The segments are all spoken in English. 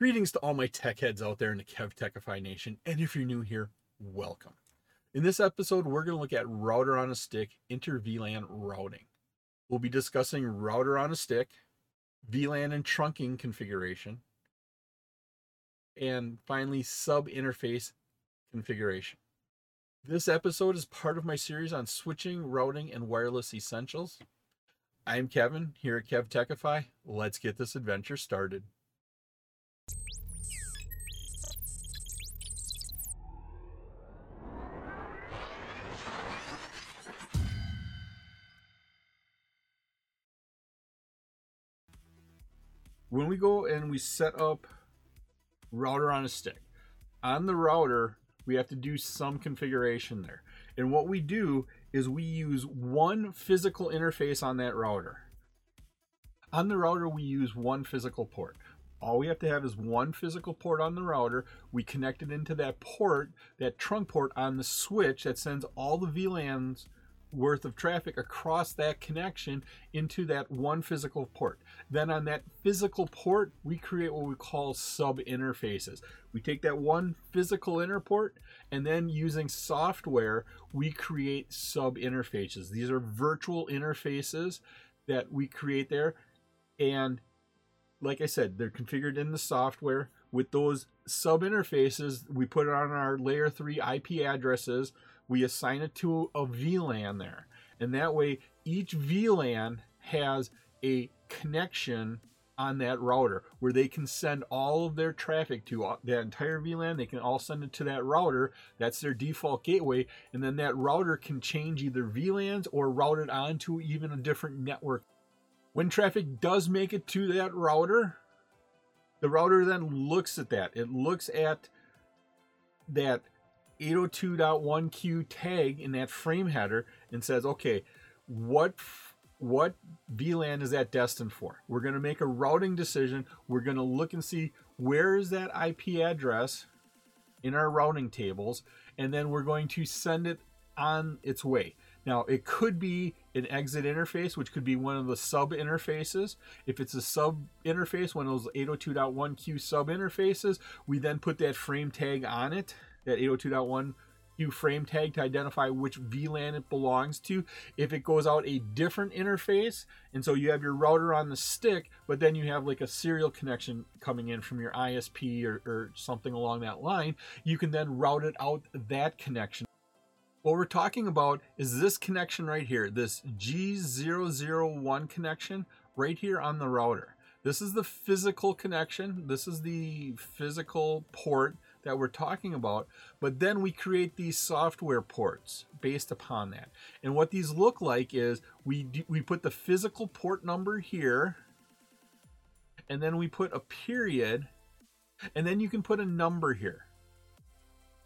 Greetings to all my tech heads out there in the KevTechify Nation, and if you're new here, welcome. In this episode, we're going to look at router on a stick inter VLAN routing. We'll be discussing router on a stick, VLAN and trunking configuration, and finally sub interface configuration. This episode is part of my series on switching, routing, and wireless essentials. I'm Kevin here at KevTechify. Let's get this adventure started. When we go and we set up router on a stick, on the router, we have to do some configuration there. And what we do is we use one physical interface on that router. On the router, we use one physical port. All we have to have is one physical port on the router. We connect it into that port, that trunk port on the switch that sends all the VLANs worth of traffic across that connection into that one physical port. Then on that physical port, we create what we call sub interfaces. We take that one physical inner port and then using software, we create sub interfaces. These are virtual interfaces that we create there. And like I said, they're configured in the software. With those sub interfaces, we put it on our layer 3 IP addresses we assign it to a VLAN there. And that way, each VLAN has a connection on that router where they can send all of their traffic to uh, that entire VLAN. They can all send it to that router. That's their default gateway. And then that router can change either VLANs or route it onto even a different network. When traffic does make it to that router, the router then looks at that. It looks at that 802.1q tag in that frame header and says, okay, what what VLAN is that destined for? We're going to make a routing decision. We're going to look and see where is that IP address in our routing tables, and then we're going to send it on its way. Now, it could be an exit interface, which could be one of the sub interfaces. If it's a sub interface, one of those 802.1q sub interfaces, we then put that frame tag on it that 802.1 you frame tag to identify which VLAN it belongs to. If it goes out a different interface, and so you have your router on the stick, but then you have like a serial connection coming in from your ISP or, or something along that line, you can then route it out that connection. What we're talking about is this connection right here, this G001 connection right here on the router. This is the physical connection. This is the physical port that we're talking about, but then we create these software ports based upon that. And what these look like is we do, we put the physical port number here, and then we put a period, and then you can put a number here.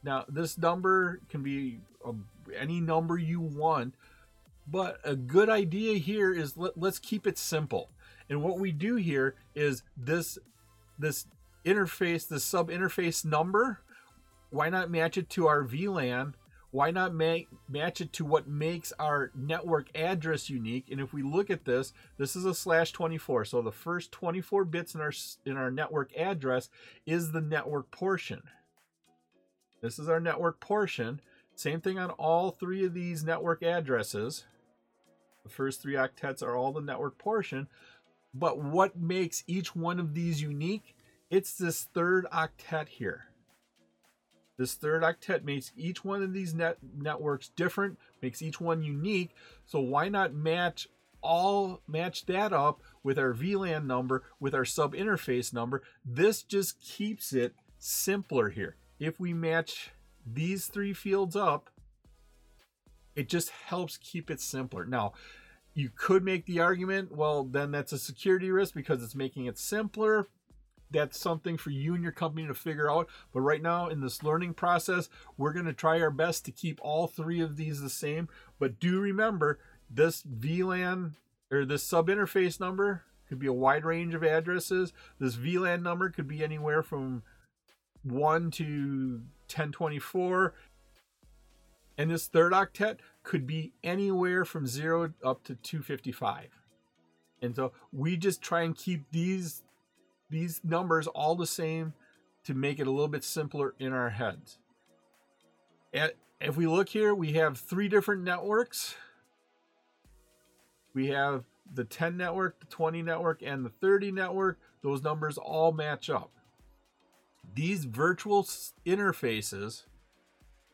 Now, this number can be a, um, any number you want, but a good idea here is let, let's keep it simple. And what we do here is this this interface, the sub interface number, why not match it to our VLAN? Why not ma- match it to what makes our network address unique? And if we look at this, this is a slash 24. So the first 24 bits in our in our network address is the network portion. This is our network portion. Same thing on all three of these network addresses. The first three octets are all the network portion. But what makes each one of these unique it's this third octet here. This third octet makes each one of these net networks different, makes each one unique. So why not match all match that up with our VLAN number, with our sub interface number? This just keeps it simpler here. If we match these three fields up, it just helps keep it simpler. Now, you could make the argument, well, then that's a security risk because it's making it simpler that's something for you and your company to figure out. But right now, in this learning process, we're going to try our best to keep all three of these the same. But do remember this VLAN or this sub interface number could be a wide range of addresses. This VLAN number could be anywhere from 1 to 1024. And this third octet could be anywhere from 0 up to 255. And so we just try and keep these these numbers all the same to make it a little bit simpler in our heads. At, if we look here, we have three different networks. We have the 10 network, the 20 network, and the 30 network. Those numbers all match up. These virtual interfaces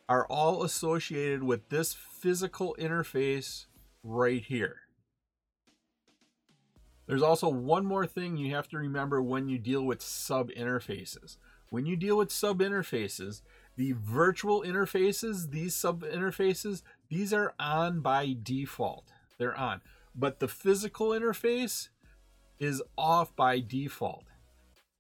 are all associated with this physical interface right here. There's also one more thing you have to remember when you deal with sub interfaces. When you deal with sub interfaces, the virtual interfaces, these sub interfaces, these are on by default. They're on. But the physical interface is off by default.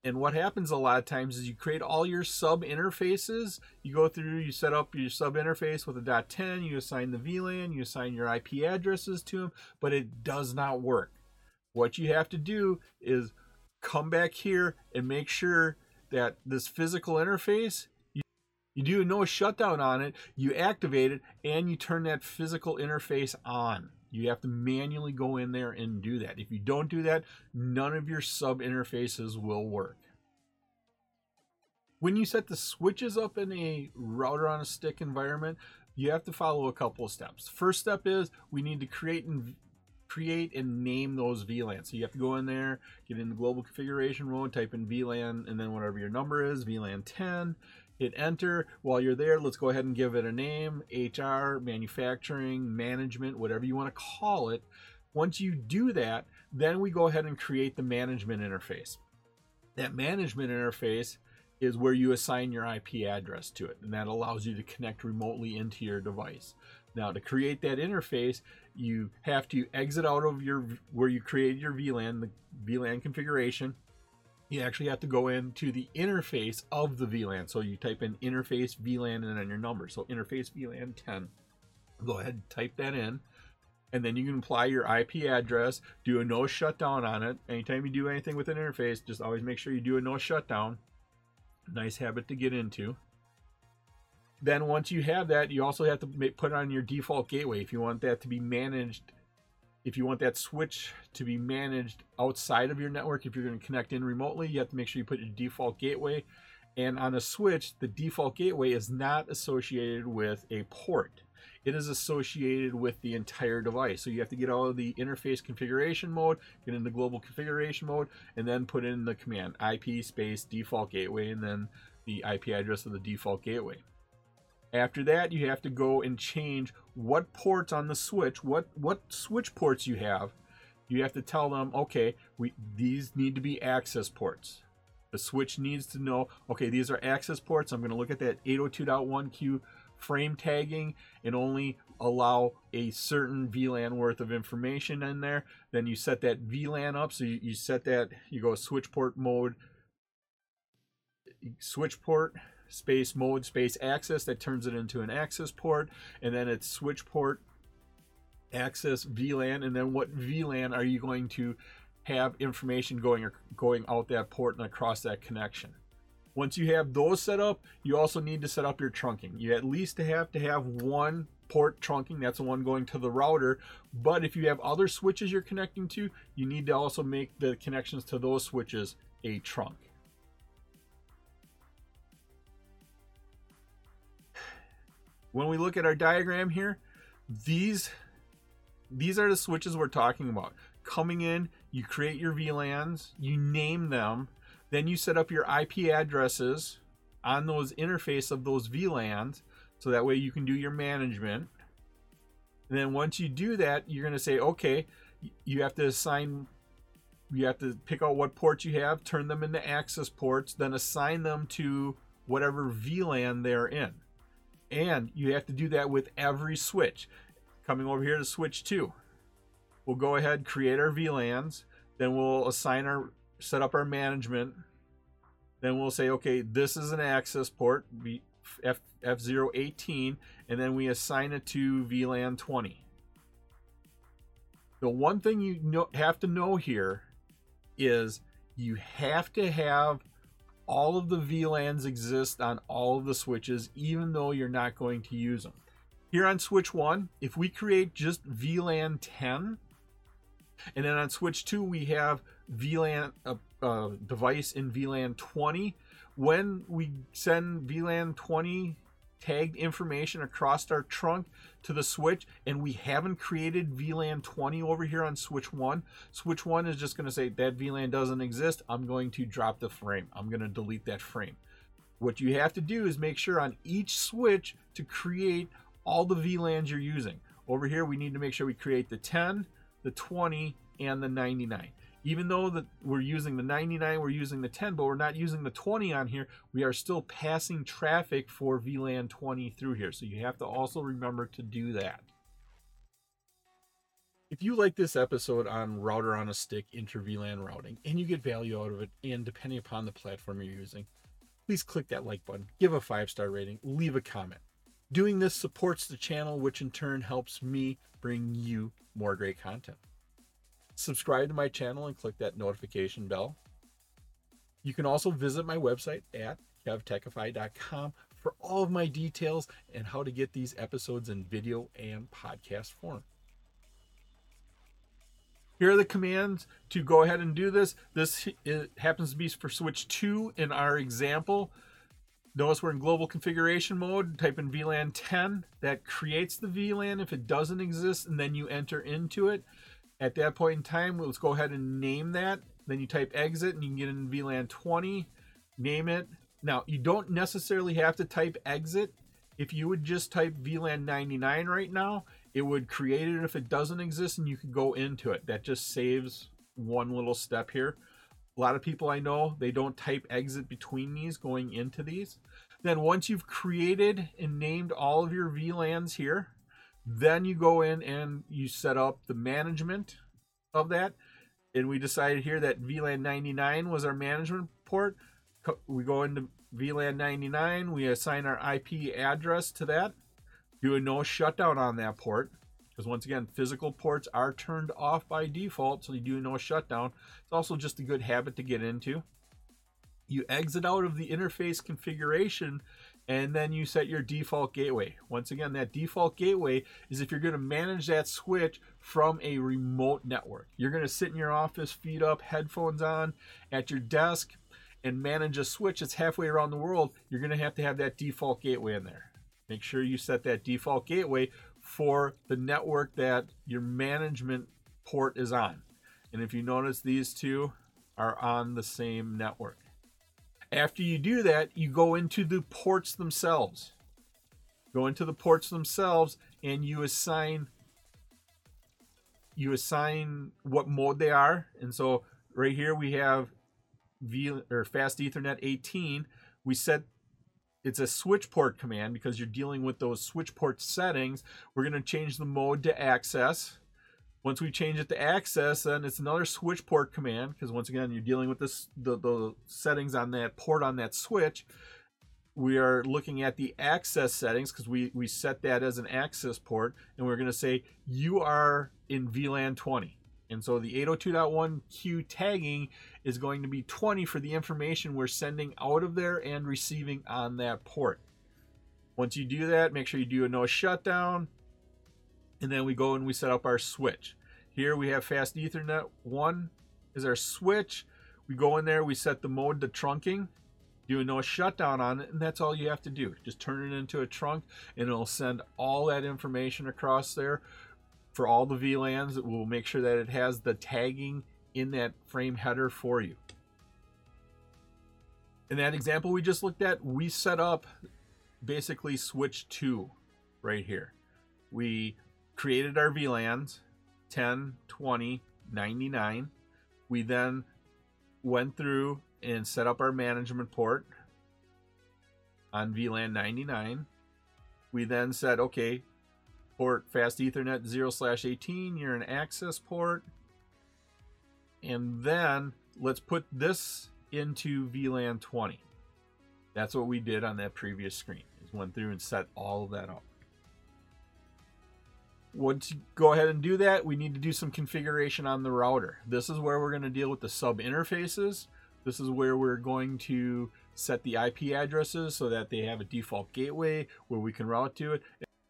And what happens a lot of times is you create all your sub interfaces. You go through, you set up your sub interface with a .10, you assign the VLAN, you assign your IP addresses to them, but it does not work. What you have to do is come back here and make sure that this physical interface, you, do no shutdown on it, you activate it, and you turn that physical interface on. You have to manually go in there and do that. If you don't do that, none of your sub interfaces will work. When you set the switches up in a router on a stick environment, you have to follow a couple of steps. First step is we need to create and create and name those VLANs. So you have to go in there, get in the global configuration mode, type in VLAN, and then whatever your number is, VLAN 10, hit enter. While you're there, let's go ahead and give it a name, HR, manufacturing, management, whatever you want to call it. Once you do that, then we go ahead and create the management interface. That management interface is where you assign your IP address to it, and that allows you to connect remotely into your device. Now, to create that interface, you have to exit out of your where you created your VLAN, the VLAN configuration. You actually have to go into the interface of the VLAN. So you type in interface VLAN and then your number. So interface VLAN 10. Go ahead and type that in. And then you can apply your IP address, do a no shutdown on it. Anytime you do anything with an interface, just always make sure you do a no shutdown. Nice habit to get into. Then once you have that, you also have to put it on your default gateway if you want that to be managed. If you want that switch to be managed outside of your network, if you're going to connect in remotely, you have to make sure you put your default gateway. And on a switch, the default gateway is not associated with a port. It is associated with the entire device. So you have to get out of the interface configuration mode, get into global configuration mode, and then put in the command IP space default gateway and then the IP address of the default gateway. After that, you have to go and change what ports on the switch, what what switch ports you have. You have to tell them, okay, we these need to be access ports. The switch needs to know, okay, these are access ports. I'm going to look at that 802.1q frame tagging and only allow a certain VLAN worth of information in there. Then you set that VLAN up. So you, you set that, you go switch port mode, switch port space mode space access that turns it into an access port and then it's switch port access VLAN and then what VLAN are you going to have information going going out that port and across that connection. Once you have those set up, you also need to set up your trunking. You at least have to have one port trunking, that's the one going to the router. But if you have other switches you're connecting to, you need to also make the connections to those switches a trunk. When we look at our diagram here, these these are the switches we're talking about. Coming in, you create your VLANs, you name them, then you set up your IP addresses on those interface of those VLANs, so that way you can do your management. And then once you do that, you're going to say, okay, you have to assign, you have to pick out what ports you have, turn them into access ports, then assign them to whatever VLAN they're in. And you have to do that with every switch. Coming over here to switch 2. We'll go ahead, create our VLANs, then we'll assign our, set up our management. Then we'll say, okay, this is an access port, F, F018, and then we assign it to VLAN 20. The one thing you know, have to know here is you have to have all of the VLANs exist on all of the switches, even though you're not going to use them. Here on switch 1, if we create just VLAN 10, and then on switch 2 we have VLAN uh, uh, device in VLAN 20. When we send VLAN 20 tagged information across our trunk to the switch and we haven't created VLAN 20 over here on switch 1, switch 1 is just going to say that VLAN doesn't exist. I'm going to drop the frame. I'm going to delete that frame. What you have to do is make sure on each switch to create all the VLANs you're using. Over here, we need to make sure we create the 10, the 20, and the 99 even though that we're using the 99 we're using the 10 but we're not using the 20 on here we are still passing traffic for VLAN 20 through here. So you have to also remember to do that. If you like this episode on router on a stick inter VLAN routing and you get value out of it and depending upon the platform you're using please click that like button give a five star rating leave a comment. Doing this supports the channel which in turn helps me bring you more great content subscribe to my channel and click that notification bell. You can also visit my website at kevtechify.com for all of my details and how to get these episodes in video and podcast form. Here are the commands to go ahead and do this. This happens to be for switch 2 in our example. Notice we're in global configuration mode. Type in VLAN 10. That creates the VLAN if it doesn't exist, and then you enter into it. At that point in time, let's go ahead and name that. Then you type exit and you can get in VLAN 20, name it. Now, you don't necessarily have to type exit. If you would just type VLAN 99 right now, it would create it if it doesn't exist and you could go into it. That just saves one little step here. A lot of people I know, they don't type exit between these going into these. Then once you've created and named all of your VLANs here, then you go in and you set up the management of that. And we decided here that VLAN 99 was our management port. We go into VLAN 99, we assign our IP address to that, do a no shutdown on that port. Because once again, physical ports are turned off by default, so you do no shutdown. It's also just a good habit to get into. You exit out of the interface configuration and then you set your default gateway. Once again, that default gateway is if you're going to manage that switch from a remote network. You're going to sit in your office, feet up, headphones on, at your desk, and manage a switch that's halfway around the world. You're going to have to have that default gateway in there. Make sure you set that default gateway for the network that your management port is on. And if you notice, these two are on the same network. After you do that, you go into the ports themselves. Go into the ports themselves and you assign you assign what mode they are. And so right here we have V or fast ethernet 18. We set it's a switch port command because you're dealing with those switch port settings. We're going to change the mode to access. Once we change it to access, then it's another switch port command because once again you're dealing with this the, the settings on that port on that switch. We are looking at the access settings because we, we set that as an access port and we're going to say you are in VLAN 20. And so the 802.1q tagging is going to be 20 for the information we're sending out of there and receiving on that port. Once you do that, make sure you do a no shutdown, and then we go and we set up our switch. Here we have fast ethernet 1 is our switch. We go in there, we set the mode to trunking, do a no shutdown on it, and that's all you have to do. Just turn it into a trunk and it'll send all that information across there for all the VLANs. It will make sure that it has the tagging in that frame header for you. In that example we just looked at, we set up basically switch 2 right here. We created our VLANs 10, 20, 99. We then went through and set up our management port on VLAN 99. We then said, okay, port fast Ethernet 0 slash 18, you're an access port. And then let's put this into VLAN 20. That's what we did on that previous screen. Is went through and set all of that up. Once you go ahead and do that, we need to do some configuration on the router. This is where we're going to deal with the sub interfaces. This is where we're going to set the IP addresses so that they have a default gateway where we can route to it.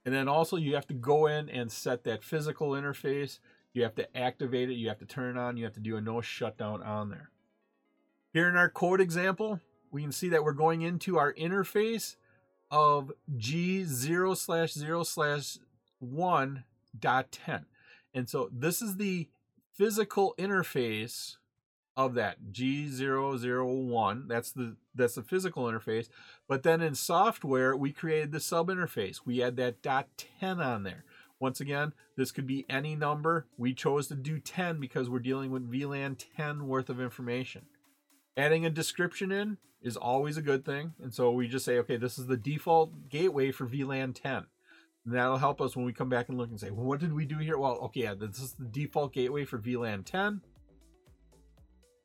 And then also you have to go in and set that physical interface You have to activate it, you have to turn it on, you have to do a no shutdown on there. Here in our code example, we can see that we're going into our interface of G0 slash 0 slash 1 dot 10. And so this is the physical interface of that G001. That's the that's the physical interface. But then in software, we created the sub interface. We add that dot 10 on there. Once again, this could be any number. We chose to do 10 because we're dealing with VLAN 10 worth of information. Adding a description in is always a good thing. And so we just say, okay, this is the default gateway for VLAN 10. And that'll help us when we come back and look and say, well, what did we do here? Well, okay, yeah, this is the default gateway for VLAN 10.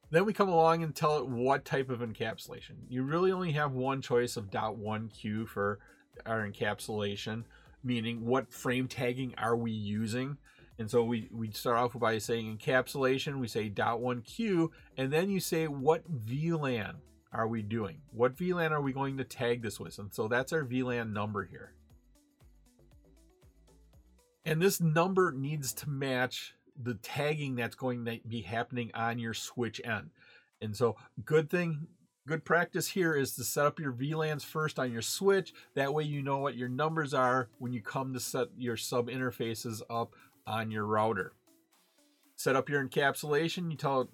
Then we come along and tell it what type of encapsulation. You really only have one choice of .1q for our encapsulation, meaning what frame tagging are we using? And so we, we start off by saying encapsulation, we say .1q, and then you say what VLAN are we doing? What VLAN are we going to tag this with? And so that's our VLAN number here. And this number needs to match the tagging that's going to be happening on your switch end. And so, good thing, good practice here is to set up your VLANs first on your switch. That way, you know what your numbers are when you come to set your sub interfaces up on your router. Set up your encapsulation. You tell it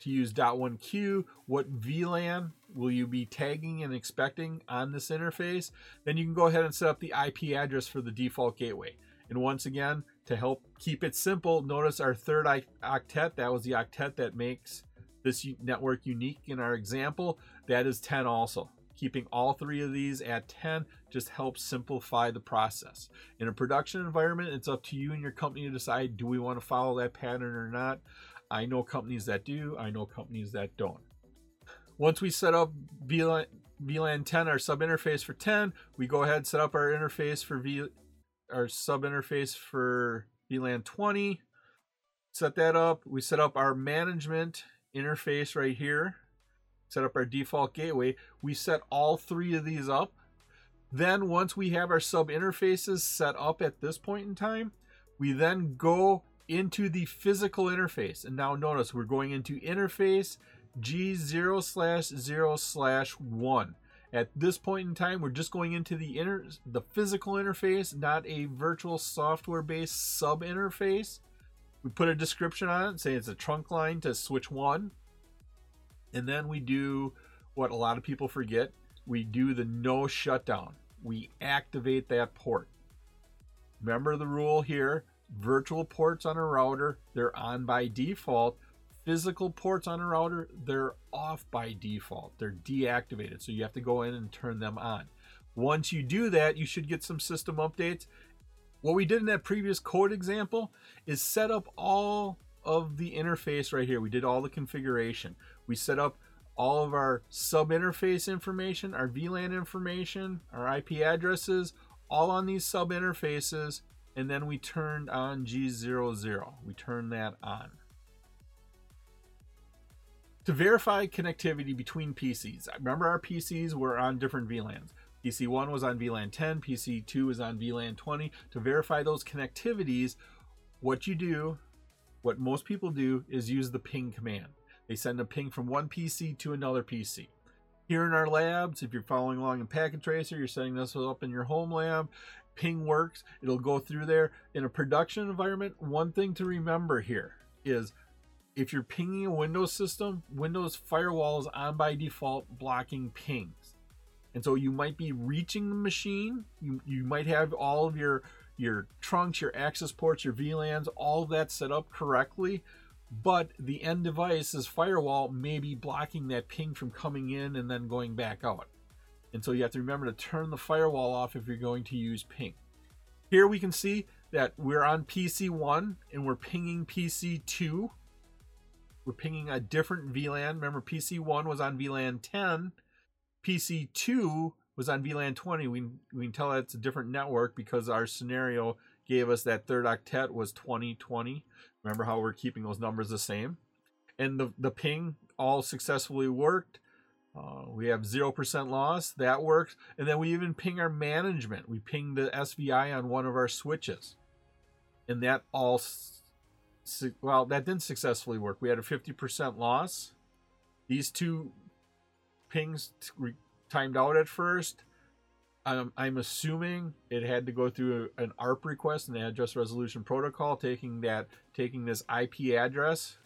to use .1q. What VLAN will you be tagging and expecting on this interface? Then you can go ahead and set up the IP address for the default gateway. And once again, to help keep it simple, notice our third octet, that was the octet that makes this network unique in our example, that is 10 also. Keeping all three of these at 10 just helps simplify the process. In a production environment, it's up to you and your company to decide do we want to follow that pattern or not. I know companies that do, I know companies that don't. Once we set up VLAN, VLAN 10, our sub interface for 10, we go ahead and set up our interface for v, our sub interface for VLAN 20. Set that up. We set up our management interface right here. Set up our default gateway. We set all three of these up. Then once we have our sub interfaces set up at this point in time, we then go into the physical interface. And now notice we're going into interface G0 slash 0 slash 1. At this point in time, we're just going into the inter the physical interface, not a virtual software-based sub interface. We put a description on it, say it's a trunk line to switch one. And then we do what a lot of people forget. We do the no shutdown. We activate that port. Remember the rule here, virtual ports on a router, they're on by default physical ports on a router, they're off by default. They're deactivated. So you have to go in and turn them on. Once you do that, you should get some system updates. What we did in that previous code example is set up all of the interface right here. We did all the configuration. We set up all of our sub interface information, our VLAN information, our IP addresses, all on these sub interfaces, and then we turned on G00. We turned that on. To verify connectivity between PCs, remember our PCs were on different VLANs. PC1 was on VLAN 10, PC2 was on VLAN 20. To verify those connectivities, what you do, what most people do, is use the ping command. They send a ping from one PC to another PC. Here in our labs, if you're following along in Packet Tracer, you're setting this up in your home lab, ping works, it'll go through there. In a production environment, one thing to remember here is if you're pinging a Windows system, Windows firewall is on by default blocking pings. And so you might be reaching the machine. You, you might have all of your your trunks, your access ports, your VLANs, all of that set up correctly. But the end device's firewall may be blocking that ping from coming in and then going back out. And so you have to remember to turn the firewall off if you're going to use ping. Here we can see that we're on PC1 and we're pinging PC2 we're pinging a different VLAN. Remember, PC1 was on VLAN 10. PC2 was on VLAN 20. We, we can tell that it's a different network because our scenario gave us that third octet was 2020. Remember how we're keeping those numbers the same? And the, the ping all successfully worked. Uh, we have 0% loss. That works. And then we even ping our management. We ping the SVI on one of our switches. And that all well, that didn't successfully work. We had a 50% loss. These two pings timed out at first. I'm, I'm assuming it had to go through an ARP request, an address resolution protocol, taking that, taking this IP address,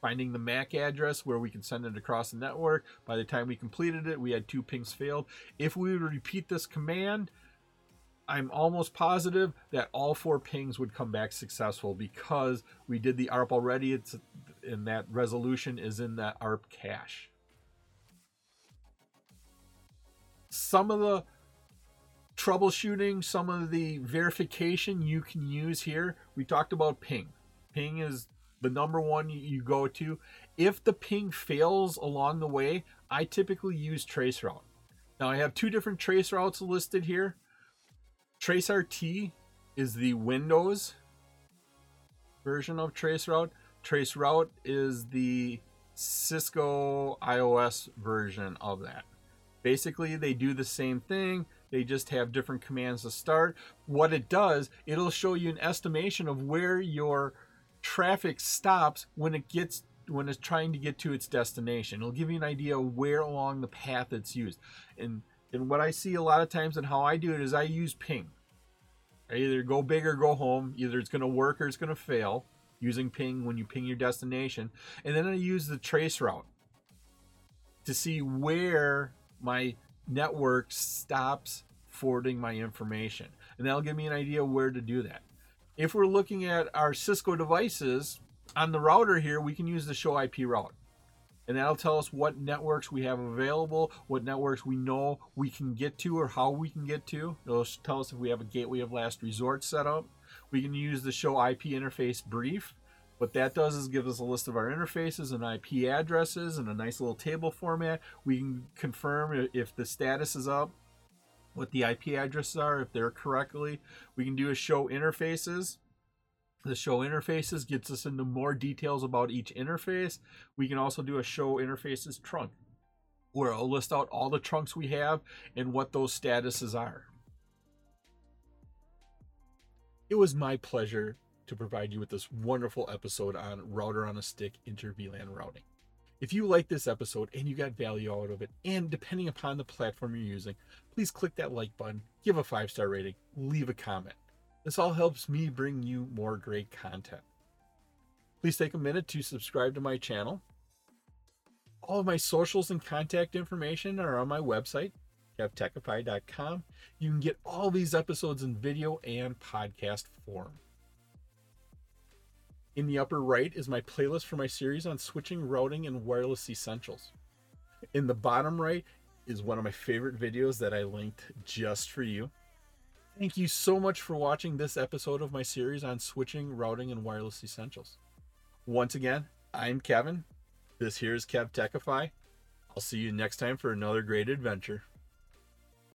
finding the MAC address where we can send it across the network. By the time we completed it, we had two pings failed. If we repeat this command, I'm almost positive that all four pings would come back successful because we did the ARP already. It's and that resolution is in that ARP cache. Some of the troubleshooting, some of the verification you can use here. We talked about ping. Ping is the number one you go to. If the ping fails along the way, I typically use traceroute. Now I have two different trace routes listed here. TraceRT is the Windows version of traceroute. Traceroute is the Cisco IOS version of that. Basically, they do the same thing. They just have different commands to start. What it does, it'll show you an estimation of where your traffic stops when it gets when it's trying to get to its destination. It'll give you an idea of where along the path it's used. And and what I see a lot of times and how I do it is I use ping. I either go big or go home. Either it's going to work or it's going to fail using ping when you ping your destination. And then I use the trace route to see where my network stops forwarding my information. And that'll give me an idea where to do that. If we're looking at our Cisco devices on the router here, we can use the show IP route. And that'll tell us what networks we have available, what networks we know we can get to, or how we can get to. It'll tell us if we have a gateway of last resort set up. We can use the show IP interface brief. What that does is give us a list of our interfaces and IP addresses in a nice little table format. We can confirm if the status is up, what the IP addresses are, if they're correctly. We can do a show interfaces. The show interfaces gets us into more details about each interface. We can also do a show interfaces trunk where I'll list out all the trunks we have and what those statuses are. It was my pleasure to provide you with this wonderful episode on router on a stick inter VLAN routing. If you like this episode and you got value out of it, and depending upon the platform you're using, please click that like button, give a five star rating, leave a comment. This all helps me bring you more great content. Please take a minute to subscribe to my channel. All of my socials and contact information are on my website, kevtechify.com. You can get all these episodes in video and podcast form. In the upper right is my playlist for my series on switching, routing, and wireless essentials. In the bottom right is one of my favorite videos that I linked just for you. Thank you so much for watching this episode of my series on switching, routing, and wireless essentials. Once again, I'm Kevin. This here is KevTechify. I'll see you next time for another great adventure.